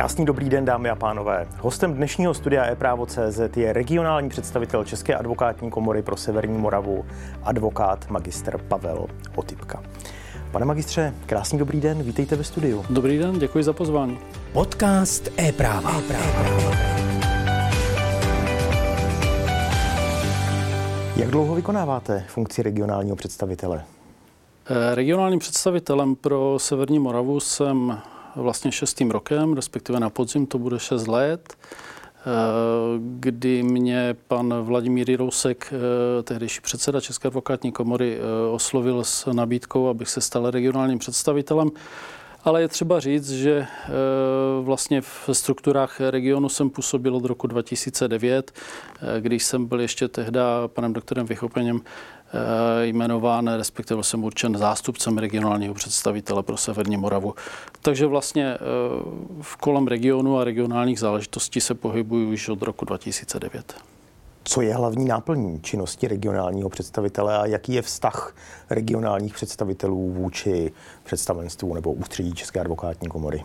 Krásný dobrý den, dámy a pánové. Hostem dnešního studia e-právo.cz je regionální představitel České advokátní komory pro Severní Moravu, advokát magister Pavel Otypka. Pane magistře, krásný dobrý den, vítejte ve studiu. Dobrý den, děkuji za pozvání. Podcast e-práva. e-práva. Jak dlouho vykonáváte funkci regionálního představitele? Eh, regionálním představitelem pro Severní Moravu jsem vlastně šestým rokem, respektive na podzim to bude šest let, eh, kdy mě pan Vladimír Jirousek, eh, tehdejší předseda České advokátní komory, oslovil s nabídkou, abych se stal regionálním představitelem. Ale je třeba říct, že vlastně v strukturách regionu jsem působil od roku 2009, když jsem byl ještě tehdy panem doktorem Vychopeněm Eh, jmenován, respektive jsem určen zástupcem regionálního představitele pro Severní Moravu. Takže vlastně eh, v kolem regionu a regionálních záležitostí se pohybuji už od roku 2009. Co je hlavní náplní činnosti regionálního představitele a jaký je vztah regionálních představitelů vůči představenstvu nebo ústředí České advokátní komory?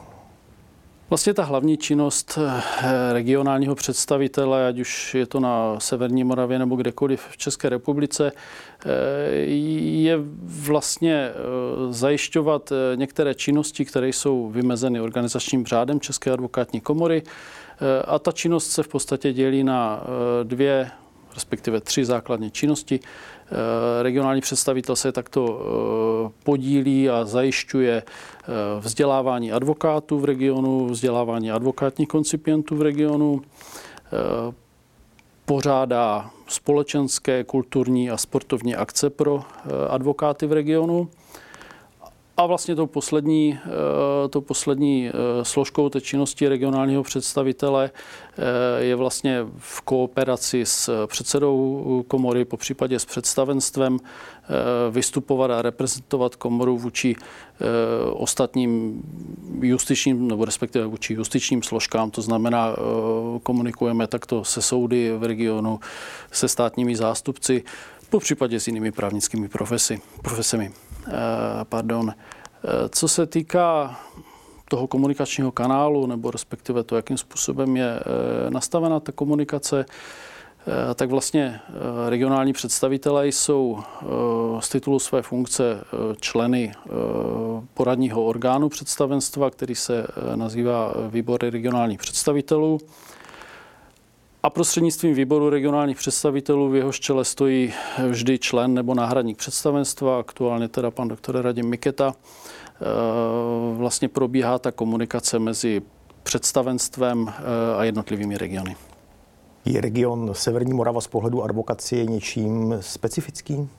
Vlastně ta hlavní činnost eh, regionálního představitele, ať už je to na Severní Moravě nebo kdekoliv v České republice, eh, je vlastně eh, zajišťovat některé činnosti, které jsou vymezeny organizačním řádem České advokátní komory. A ta činnost se v podstatě dělí na dvě, respektive tři základní činnosti. Eh, regionální představitel se takto eh, podílí a zajišťuje eh, vzdělávání advokátů v regionu, vzdělávání advokátních koncipientů v regionu, pořádá společenské, kulturní a sportovní akce pro advokáty v regionu. A vlastně tou poslední, eh, tou poslední eh, složkou té činnosti regionálního představitele eh, je vlastně v kooperaci s předsedou komory, po případě s představenstvem, vystupovat a reprezentovat komoru vůči ostatním justičním, nebo respektive vůči justičním složkám. To znamená, komunikujeme takto se soudy v regionu, se státními zástupci, po případě s jinými právnickými profesi, profesemi. Eh, pardon. Eh, co se týká toho komunikačního kanálu, nebo respektive to, jakým způsobem je eh, nastavena ta komunikace, tak vlastně regionální představitelé jsou z titulu své funkce členy poradního orgánu představenstva, který se nazývá Výbory regionálních představitelů. A prostřednictvím výboru regionálních představitelů v jehož čele stojí vždy člen nebo náhradník představenstva, aktuálně teda pan doktor Radim Miketa. Eh, vlastně probíhá ta komunikace mezi představenstvem eh, a jednotlivými regiony. Je region Severní Morava z pohledu advokacie něčím specifickým?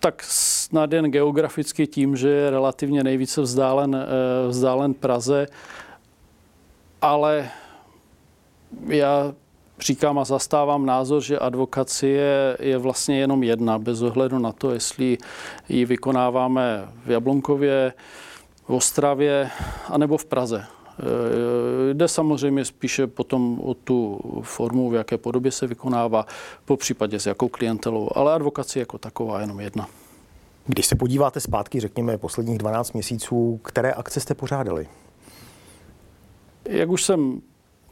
Tak snad jen geograficky tím, že je relativně nejvíce vzdálen, eh, vzdálen Praze, ale já říkám a zastávám názor, že advokacie je vlastně jenom jedna, bez ohledu na to, jestli ji vykonáváme v Jablonkově, v Ostravě anebo v Praze. E, jde samozřejmě spíše potom o tu formu, v jaké podobě se vykonává, po případě s jakou klientelou, ale advokacie jako taková je jenom jedna. Když se podíváte zpátky, řekněme, posledních 12 měsíců, které akce jste pořádali? Jak už jsem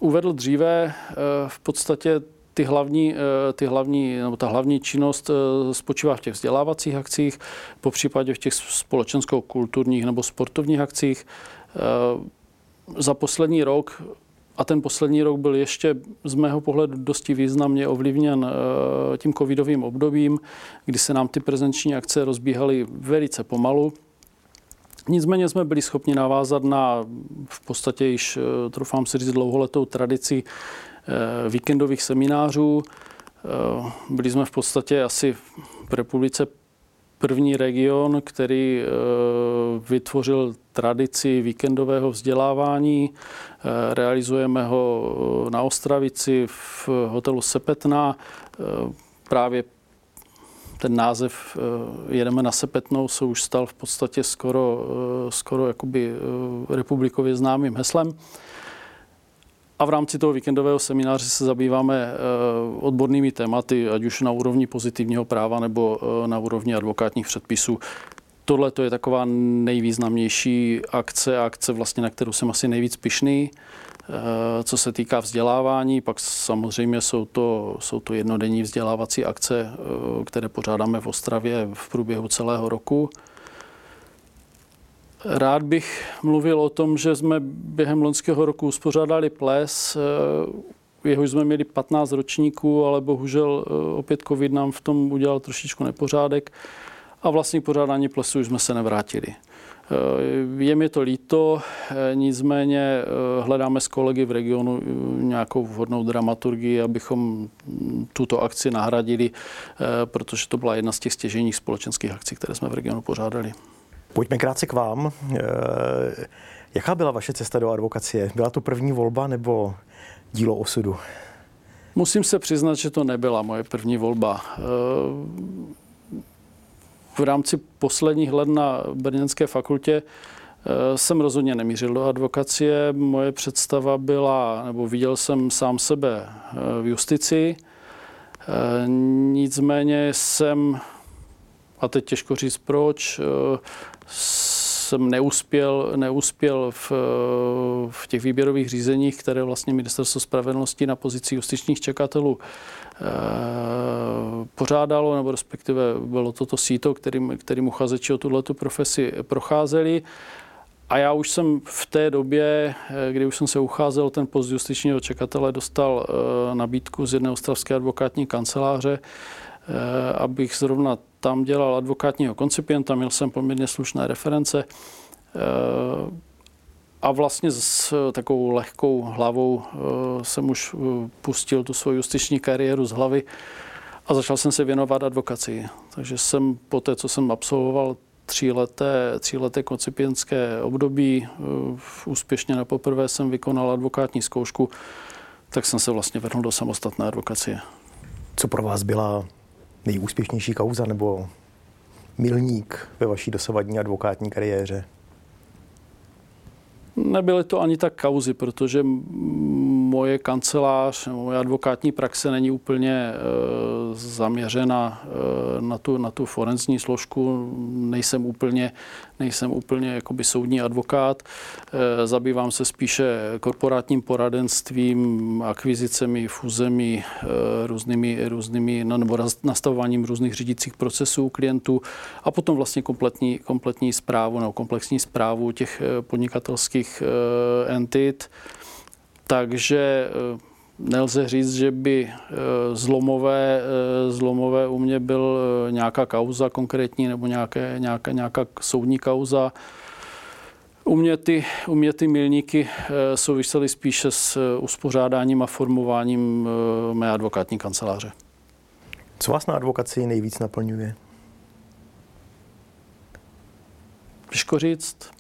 uvedl dříve, eh, v podstatě ty hlavní, eh, ty hlavní, nebo ta hlavní činnost eh, spočívá v těch vzdělávacích akcích, po případě v těch společensko-kulturních nebo sportovních akcích. Za poslední rok, a ten poslední rok byl ještě z mého pohledu dosti významně ovlivněn tím covidovým obdobím, kdy se nám ty prezenční akce rozbíhaly velice pomalu. Nicméně jsme byli schopni navázat na v podstatě již, eh, troufám si říct, dlouholetou tradici eh, víkendových seminářů. Eh, byli jsme v podstatě asi v republice první region, který vytvořil tradici víkendového vzdělávání. Realizujeme ho na Ostravici v hotelu Sepetna právě ten název eh, Jedeme na Sepetnou se už stal v podstatě skoro, eh, skoro jakoby eh, republikově známým heslem. A v rámci toho víkendového semináře se zabýváme odbornými tématy, ať už na úrovni pozitivního práva nebo na úrovni advokátních předpisů. Tohle to je taková nejvýznamnější akce, akce vlastně, na kterou jsem asi nejvíc pišný. Eh, co se týká vzdělávání, pak samozřejmě jsou to, jsou to jednodenní vzdělávací akce, eh, které pořádáme v Ostravě v průběhu celého roku. Rád bych mluvil o tom, že jsme během loňského roku uspořádali ples, eh, jehož jsme měli 15 ročníků, ale bohužel opět covid nám v tom udělal trošičku nepořádek a vlastně k pořádání plesu už jsme se nevrátili. Eh, je mi to líto, eh, nicméně eh, hledáme s kolegy v regionu nějakou vhodnou dramaturgii, abychom tuto akci nahradili, protože to byla jedna z těch stěženích společenských akcí, které jsme v regionu pořádali. Pojďme krátce k vám. Jaká byla vaše cesta do advokacie? Byla to první volba nebo dílo osudu? Musím se přiznat, že to nebyla moje první volba v rámci posledních let na Brněnské fakultě eh, jsem rozhodně nemířil do advokacie. Moje představa byla, nebo viděl jsem sám sebe eh, v justici. Eh, nicméně jsem, a teď těžko říct proč, jsem neuspěl, neuspěl v, v těch výběrových řízeních, které vlastně Ministerstvo spravedlnosti na pozici justičních čekatelů Eh, pořádalo, nebo respektive bylo toto síto, kterým, kterým uchazeči o tuto profesi procházeli. A já už jsem v té době, eh, kdy už jsem se ucházel ten post justičního čekatele, dostal eh, nabídku z jedné ostravské advokátní kanceláře, abych zrovna tam dělal advokátního koncipienta, měl jsem poměrně slušné reference a vlastně s takovou lehkou hlavou eh, jsem už eh, pustil tu svoji justiční kariéru z hlavy a začal jsem se věnovat advokaci. Takže jsem po té, co jsem absolvoval tříleté, tříleté koncipientské období, eh, úspěšně na poprvé jsem vykonal advokátní zkoušku, tak jsem se vlastně vrhnul do samostatné advokacie. Co pro vás byla nejúspěšnější kauza nebo milník ve vaší dosavadní advokátní kariéře? Nebyly to ani tak kauzy, protože moje kancelář, moje advokátní praxe není úplně e, zaměřena e, na, tu, na tu forenzní složku. Nejsem úplně, nejsem úplně jakoby soudní advokát. E, zabývám se spíše korporátním poradenstvím, akvizicemi, fuzemi, různými, různými nebo nastavováním různých řídících procesů klientů a potom vlastně kompletní, kompletní zprávu nebo komplexní zprávu těch podnikatelských entit. Takže eh, nelze říct, že by eh, zlomové, eh, zlomové u mě byl nějaká kauza konkrétní nebo nějaké, nějaká, nějaká soudní kauza. U mě ty, u mě ty milníky souvisely spíše s uspořádáním a formováním mé advokátní kanceláře. Co vás na advokaci nejvíc naplňuje? Těžko říct.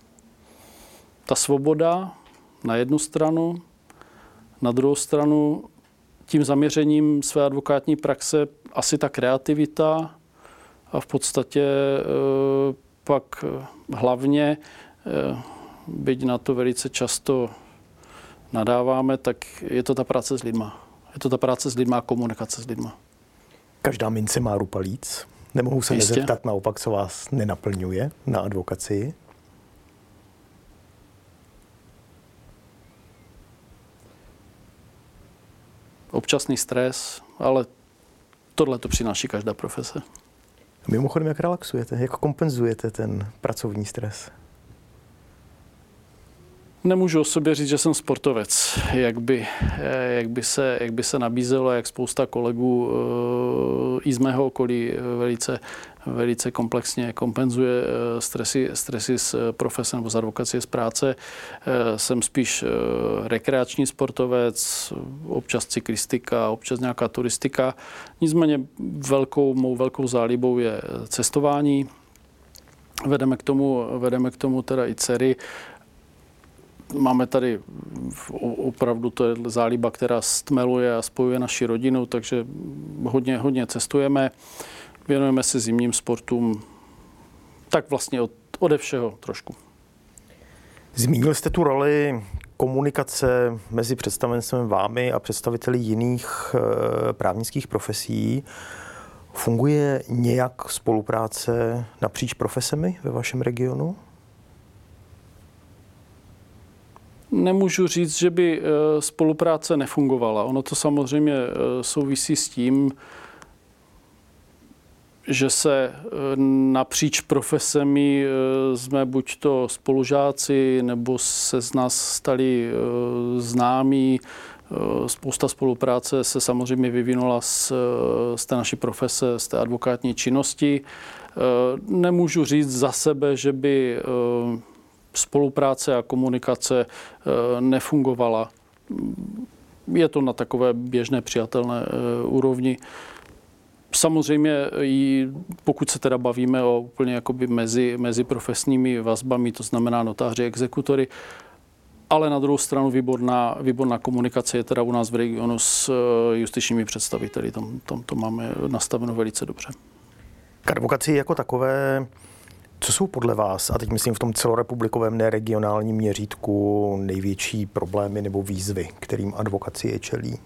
Ta svoboda na jednu stranu, na druhou stranu tím zaměřením své advokátní praxe asi ta kreativita a v podstatě e, pak e, hlavně, e, byť na to velice často nadáváme, tak je to ta práce s lidma. Je to ta práce s lidma a komunikace s lidma. Každá mince má rupalíc. Nemohu se Jistě. nezeptat naopak, co vás nenaplňuje na advokacii? Občasný stres, ale tohle to přináší každá profese. Mimochodem, jak relaxujete, jak kompenzujete ten pracovní stres? Nemůžu o sobě říct, že jsem sportovec, jak by, eh, jak by, se, jak by se nabízelo, jak spousta kolegů eh, i z mého okolí velice, velice komplexně kompenzuje eh, stresy, stresy z profese nebo z advokacie z práce. Jsem spíš rekreační sportovec, občas cyklistika, občas nějaká turistika. Nicméně velkou, mou velkou zálibou je cestování. Vedeme k tomu, vedeme k tomu teda i dcery Máme tady opravdu to je zálíba, která stmeluje a spojuje naši rodinu, takže hodně, hodně cestujeme. Věnujeme se zimním sportům, tak vlastně od, ode všeho trošku. Zmínil jste tu roli komunikace mezi představenstvem vámi a představiteli jiných e, právnických profesí. Funguje nějak spolupráce napříč profesemi ve vašem regionu? Nemůžu říct, že by eh, spolupráce nefungovala. Ono to samozřejmě eh, souvisí s tím, že se eh, napříč profesemi jsme buď to spolužáci, nebo se z nás stali známí. Spousta spolupráce se samozřejmě vyvinula z, z té naší profese, z té advokátní činnosti. Nemůžu říct za sebe, že by spolupráce a komunikace eh, nefungovala. Je to na takové běžné přijatelné eh, úrovni. Samozřejmě, pokud se teda bavíme o úplně jakoby mezi, mezi profesními vazbami, to znamená notáři, exekutory, ale na druhou stranu výborná, výborná komunikace je teda u nás v regionu s eh, justičními představiteli. Tam, tam to máme nastaveno velice dobře. K advokaci jako takové co jsou podle vás, a teď myslím v tom celorepublikovém neregionálním měřítku, největší problémy nebo výzvy, kterým advokacie čelí?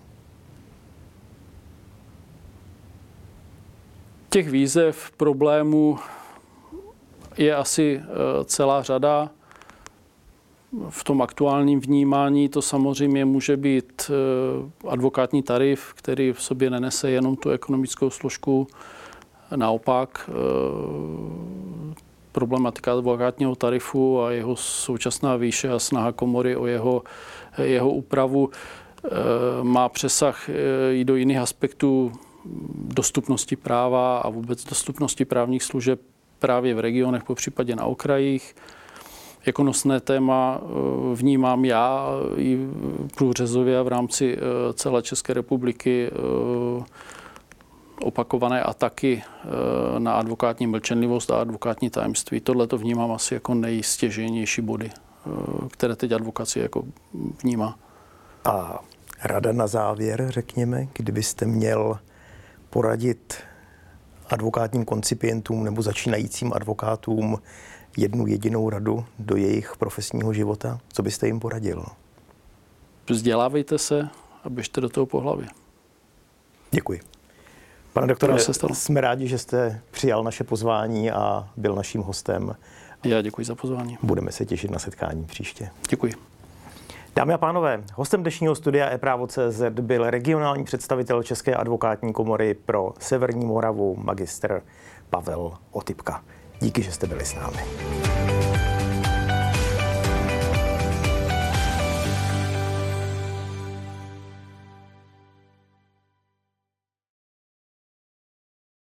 Těch výzev, problémů je asi eh, celá řada. V tom aktuálním vnímání to samozřejmě může být eh, advokátní tarif, který v sobě nenese jenom tu ekonomickou složku. Naopak eh, problematika advokátního tarifu a jeho současná výše a snaha komory o jeho, jeho úpravu eh, má přesah eh, i do jiných aspektů dostupnosti práva a vůbec dostupnosti právních služeb právě v regionech, po případě na okrajích. Jako nosné téma eh, vnímám já i průřezově v rámci celé České republiky opakované ataky eh, na advokátní mlčenlivost a advokátní tajemství. Tohle to vnímám asi jako nejstěžejnější body, eh, které teď advokaci jako vnímá. A rada na závěr, řekněme, kdybyste měl poradit advokátním koncipientům nebo začínajícím advokátům jednu jedinou radu do jejich profesního života, co byste jim poradil? Vzdělávejte se a běžte do toho po hlavě. Děkuji. Pane doktore, jsme rádi, že jste přijal naše pozvání a byl naším hostem. Já děkuji za pozvání. Budeme se těšit na setkání příště. Děkuji. Dámy a pánové, hostem dnešního studia e-právo.cz byl regionální představitel České advokátní komory pro Severní Moravu, magistr Pavel Otypka. Díky, že jste byli s námi.